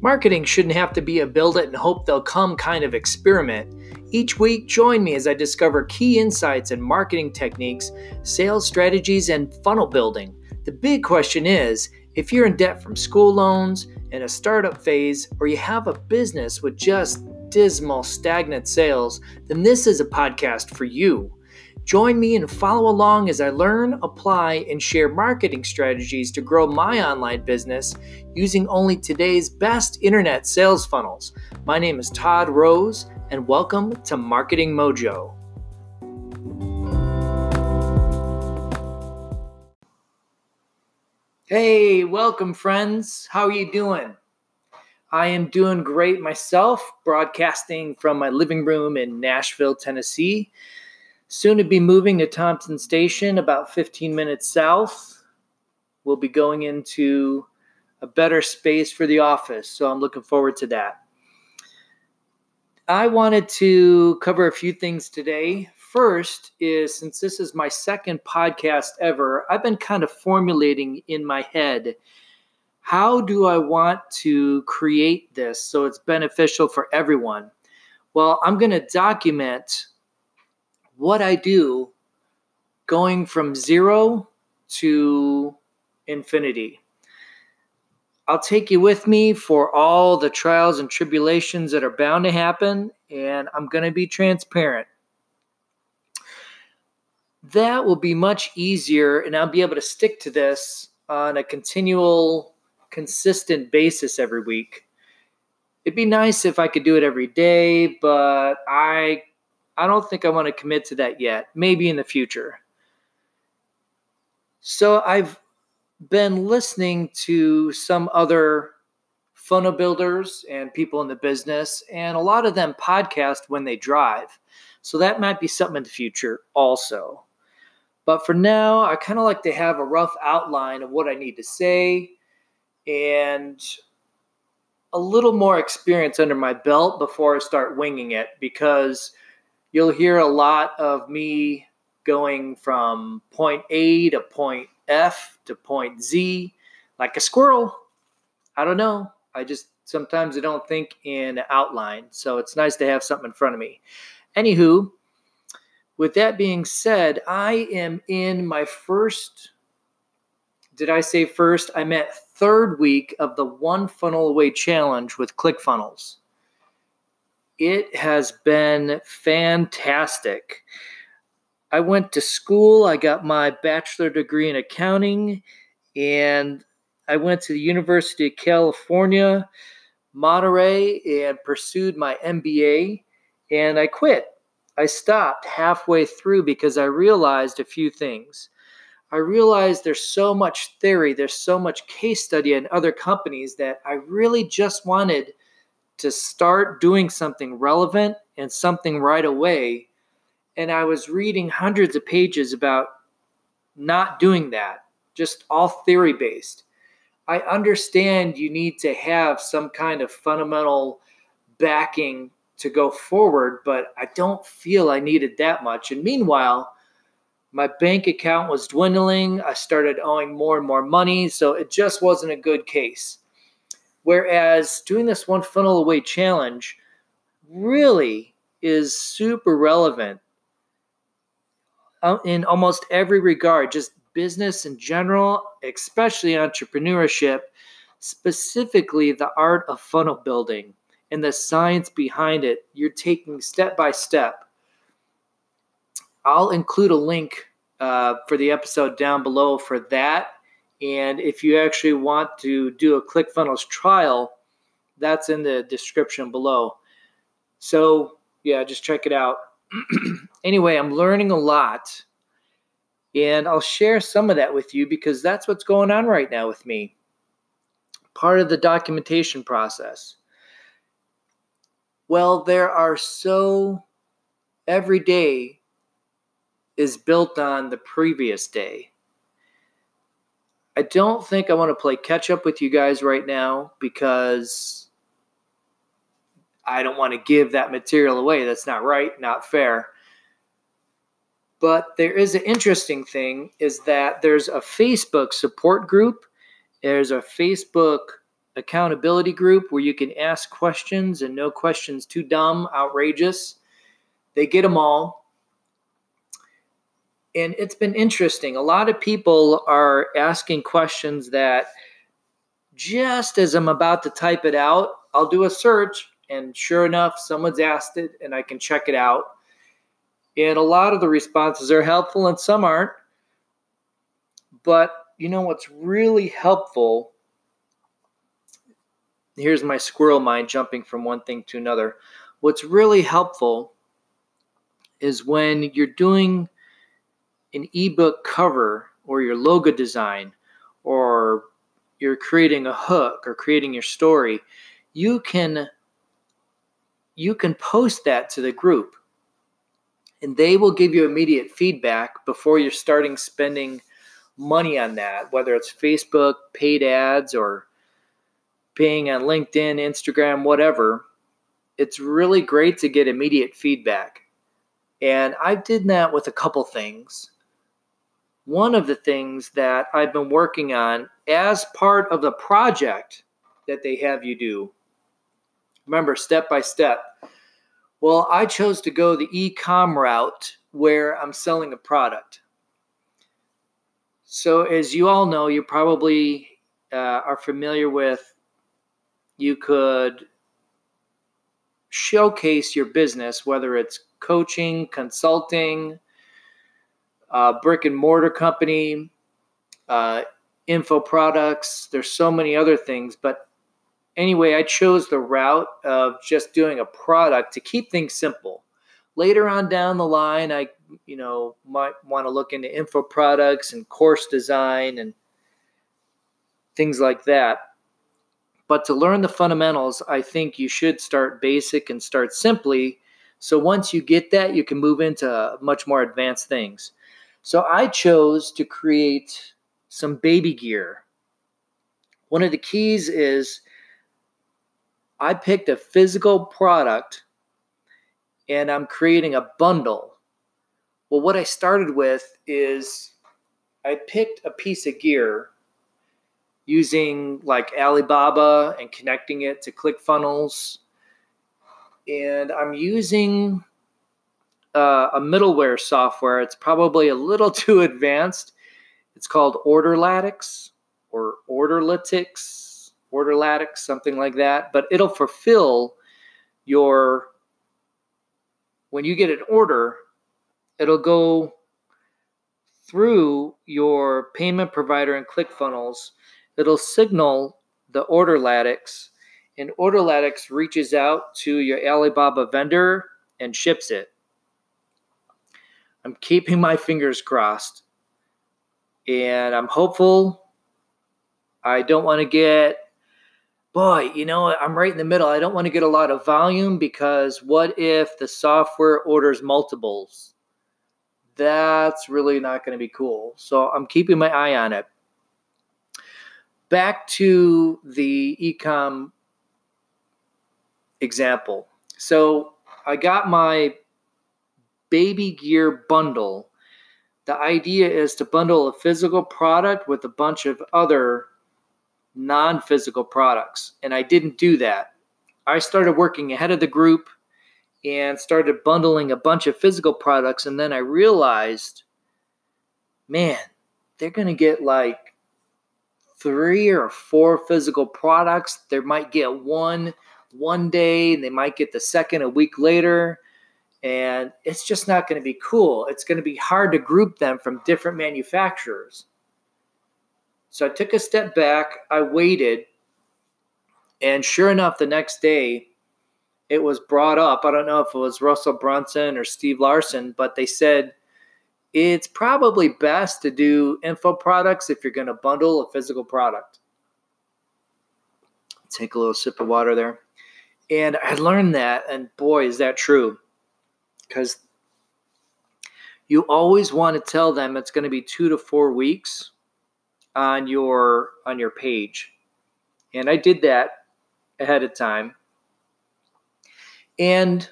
Marketing shouldn't have to be a build it and hope they'll come kind of experiment. Each week, join me as I discover key insights and marketing techniques, sales strategies, and funnel building. The big question is if you're in debt from school loans, in a startup phase, or you have a business with just dismal, stagnant sales, then this is a podcast for you. Join me and follow along as I learn, apply, and share marketing strategies to grow my online business using only today's best internet sales funnels. My name is Todd Rose, and welcome to Marketing Mojo. Hey, welcome, friends. How are you doing? I am doing great myself, broadcasting from my living room in Nashville, Tennessee. Soon to be moving to Thompson Station, about 15 minutes south. We'll be going into a better space for the office, so I'm looking forward to that. I wanted to cover a few things today. First is since this is my second podcast ever, I've been kind of formulating in my head how do I want to create this so it's beneficial for everyone? Well, I'm going to document what I do going from zero to infinity. I'll take you with me for all the trials and tribulations that are bound to happen, and I'm going to be transparent. That will be much easier, and I'll be able to stick to this on a continual, consistent basis every week. It'd be nice if I could do it every day, but I I don't think I want to commit to that yet. Maybe in the future. So I've been listening to some other funnel builders and people in the business, and a lot of them podcast when they drive. So that might be something in the future also. But for now, I kind of like to have a rough outline of what I need to say and a little more experience under my belt before I start winging it because you'll hear a lot of me going from point A to point F to point Z like a squirrel. I don't know. I just sometimes I don't think in outline. So it's nice to have something in front of me. Anywho, with that being said, I am in my first, did I say first? I meant third week of the One Funnel Away Challenge with ClickFunnels. It has been fantastic. I went to school, I got my bachelor degree in accounting, and I went to the University of California, Monterey, and pursued my MBA, and I quit. I stopped halfway through because I realized a few things. I realized there's so much theory, there's so much case study in other companies that I really just wanted to start doing something relevant and something right away. And I was reading hundreds of pages about not doing that, just all theory based. I understand you need to have some kind of fundamental backing to go forward, but I don't feel I needed that much. And meanwhile, my bank account was dwindling. I started owing more and more money, so it just wasn't a good case. Whereas doing this one funnel away challenge really is super relevant uh, in almost every regard, just business in general, especially entrepreneurship, specifically the art of funnel building and the science behind it. You're taking step by step. I'll include a link uh, for the episode down below for that and if you actually want to do a ClickFunnels trial, that's in the description below. So, yeah, just check it out. anyway, I'm learning a lot, and I'll share some of that with you because that's what's going on right now with me. Part of the documentation process. Well, there are so every day is built on the previous day. I don't think I want to play catch up with you guys right now because I don't want to give that material away. That's not right, not fair. But there is an interesting thing is that there's a Facebook support group, there's a Facebook accountability group where you can ask questions and no questions too dumb, outrageous. They get them all. And it's been interesting. A lot of people are asking questions that just as I'm about to type it out, I'll do a search, and sure enough, someone's asked it, and I can check it out. And a lot of the responses are helpful, and some aren't. But you know what's really helpful? Here's my squirrel mind jumping from one thing to another. What's really helpful is when you're doing an ebook cover or your logo design or you're creating a hook or creating your story, you can you can post that to the group and they will give you immediate feedback before you're starting spending money on that, whether it's Facebook, paid ads, or paying on LinkedIn, Instagram, whatever. It's really great to get immediate feedback. And I did that with a couple things one of the things that I've been working on as part of the project that they have you do. Remember, step by step. Well, I chose to go the e com route where I'm selling a product. So, as you all know, you probably uh, are familiar with, you could showcase your business, whether it's coaching, consulting, uh, brick and mortar company, uh, info products. There's so many other things, but anyway, I chose the route of just doing a product to keep things simple. Later on down the line, I you know might want to look into info products and course design and things like that. But to learn the fundamentals, I think you should start basic and start simply. So once you get that, you can move into much more advanced things. So I chose to create some baby gear. One of the keys is I picked a physical product and I'm creating a bundle. Well, what I started with is I picked a piece of gear using like Alibaba and connecting it to ClickFunnels. And I'm using uh, a middleware software. It's probably a little too advanced. It's called Orderlytics or Orderlytics, Orderlytics, something like that. But it'll fulfill your when you get an order, it'll go through your payment provider and ClickFunnels. It'll signal the Orderlytics, and Orderlytics reaches out to your Alibaba vendor and ships it. I'm keeping my fingers crossed. And I'm hopeful. I don't want to get, boy, you know, I'm right in the middle. I don't want to get a lot of volume because what if the software orders multiples? That's really not going to be cool. So I'm keeping my eye on it. Back to the ecom example. So I got my baby gear bundle. The idea is to bundle a physical product with a bunch of other non physical products. And I didn't do that. I started working ahead of the group and started bundling a bunch of physical products. And then I realized, man, they're going to get like three or four physical products. They might get one one day, and they might get the second a week later and it's just not going to be cool. It's going to be hard to group them from different manufacturers. So I took a step back, I waited, and sure enough, the next day it was brought up. I don't know if it was Russell Brunson or Steve Larsen, but they said it's probably best to do info products if you're going to bundle a physical product. Take a little sip of water there. And I learned that, and boy, is that true because you always want to tell them it's going to be two to four weeks on your on your page. And i did that ahead of time. And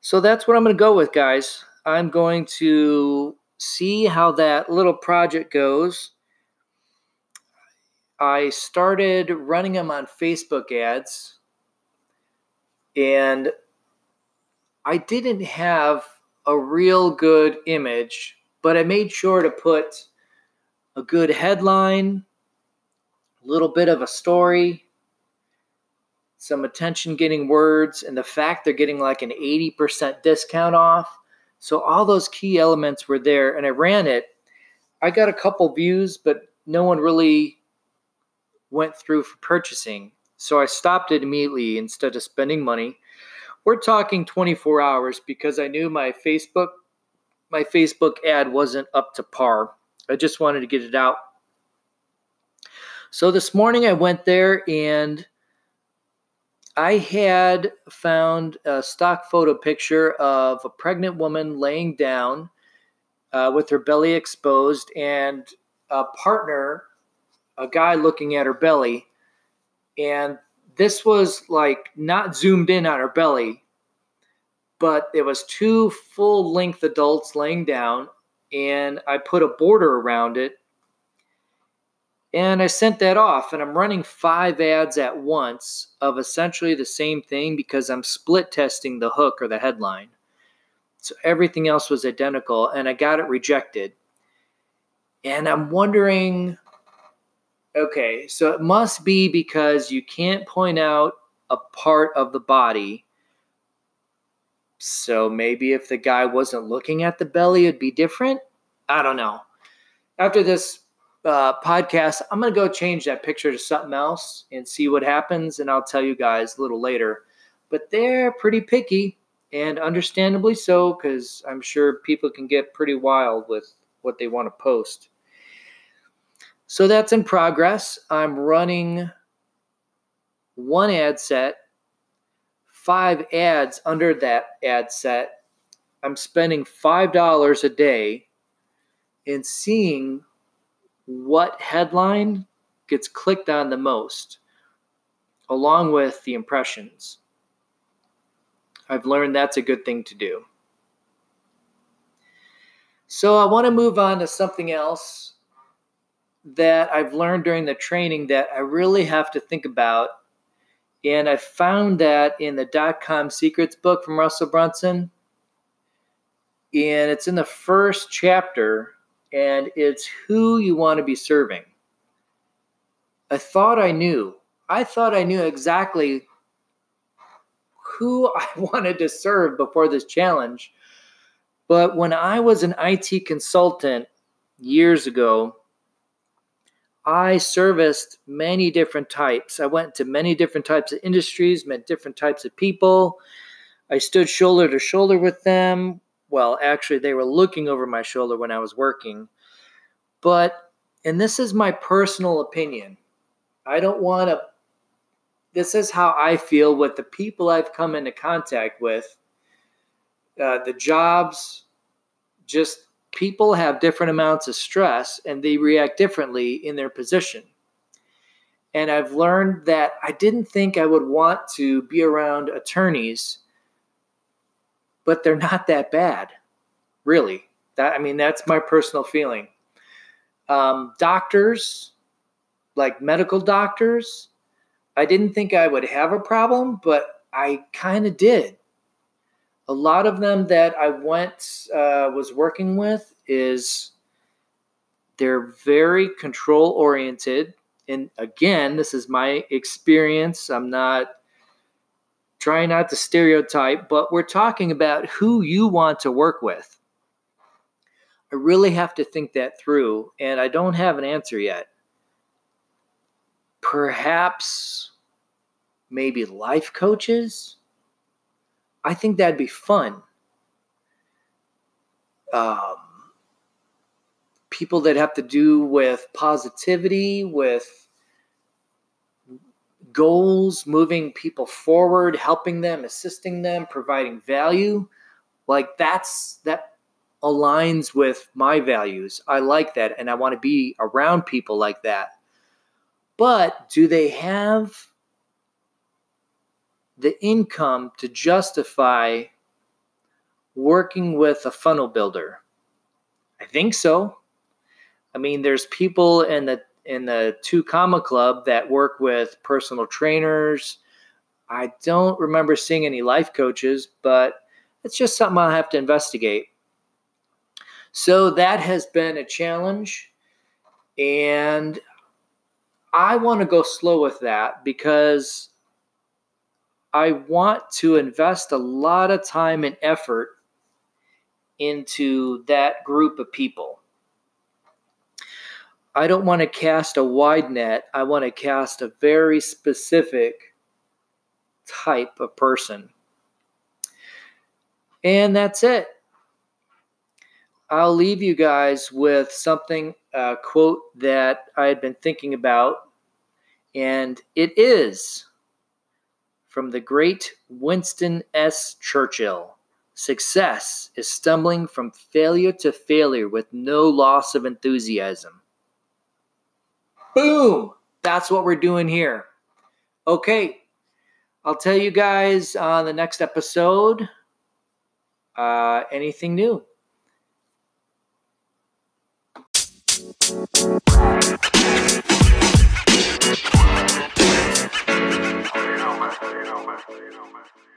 so that's what i'm going to go with guys. I'm going to see how that little project goes. I started running them on Facebook ads, and I didn't have a real good image, but I made sure to put a good headline, a little bit of a story, some attention getting words, and the fact they're getting like an 80% discount off. So all those key elements were there, and I ran it. I got a couple views, but no one really went through for purchasing. So I stopped it immediately instead of spending money. We're talking 24 hours because I knew my Facebook my Facebook ad wasn't up to par. I just wanted to get it out. So this morning I went there and I had found a stock photo picture of a pregnant woman laying down uh, with her belly exposed and a partner a guy looking at her belly, and this was like not zoomed in on her belly, but it was two full length adults laying down, and I put a border around it. And I sent that off, and I'm running five ads at once of essentially the same thing because I'm split testing the hook or the headline. So everything else was identical, and I got it rejected. And I'm wondering Okay, so it must be because you can't point out a part of the body. So maybe if the guy wasn't looking at the belly, it'd be different. I don't know. After this uh, podcast, I'm going to go change that picture to something else and see what happens. And I'll tell you guys a little later. But they're pretty picky, and understandably so, because I'm sure people can get pretty wild with what they want to post. So that's in progress. I'm running one ad set, five ads under that ad set. I'm spending $5 a day in seeing what headline gets clicked on the most, along with the impressions. I've learned that's a good thing to do. So I want to move on to something else that I've learned during the training that I really have to think about. And I found that in the dot com secrets book from Russell Brunson. And it's in the first chapter, and it's who you want to be serving. I thought I knew. I thought I knew exactly who I wanted to serve before this challenge. But when I was an IT consultant years ago, I serviced many different types. I went to many different types of industries, met different types of people. I stood shoulder to shoulder with them. Well, actually, they were looking over my shoulder when I was working. But, and this is my personal opinion, I don't want to, this is how I feel with the people I've come into contact with. Uh, the jobs just people have different amounts of stress and they react differently in their position. And I've learned that I didn't think I would want to be around attorneys, but they're not that bad, really. That I mean, that's my personal feeling. Um, doctors, like medical doctors, I didn't think I would have a problem, but I kind of did a lot of them that I went uh, was working with is they're very control oriented. And again, this is my experience. I'm not trying not to stereotype, but we're talking about who you want to work with. I really have to think that through, and I don't have an answer yet. Perhaps maybe life coaches I think that'd be fun. Um, people that have to do with positivity, with goals, moving people forward, helping them, assisting them, providing value. Like that's that aligns with my values. I like that and I want to be around people like that. But do they have the income to justify working with a funnel builder? I think so. I mean, there's people in the in the two comma club that work with personal trainers. I don't remember seeing any life coaches, but it's just something I'll have to investigate. So that has been a challenge. And I want to go slow with that because I want to invest a lot of time and effort into that group of people. I don't want to cast a wide net. I want to cast a very specific type of person. And that's it. I'll leave you guys with something, a quote that I had been thinking about, and it is from the great Winston S. Churchill. Success is stumbling from failure to failure with no loss of enthusiasm. Boom! That's what we're doing here. Okay, I'll tell you guys on the next episode uh, anything new. paso de nomás.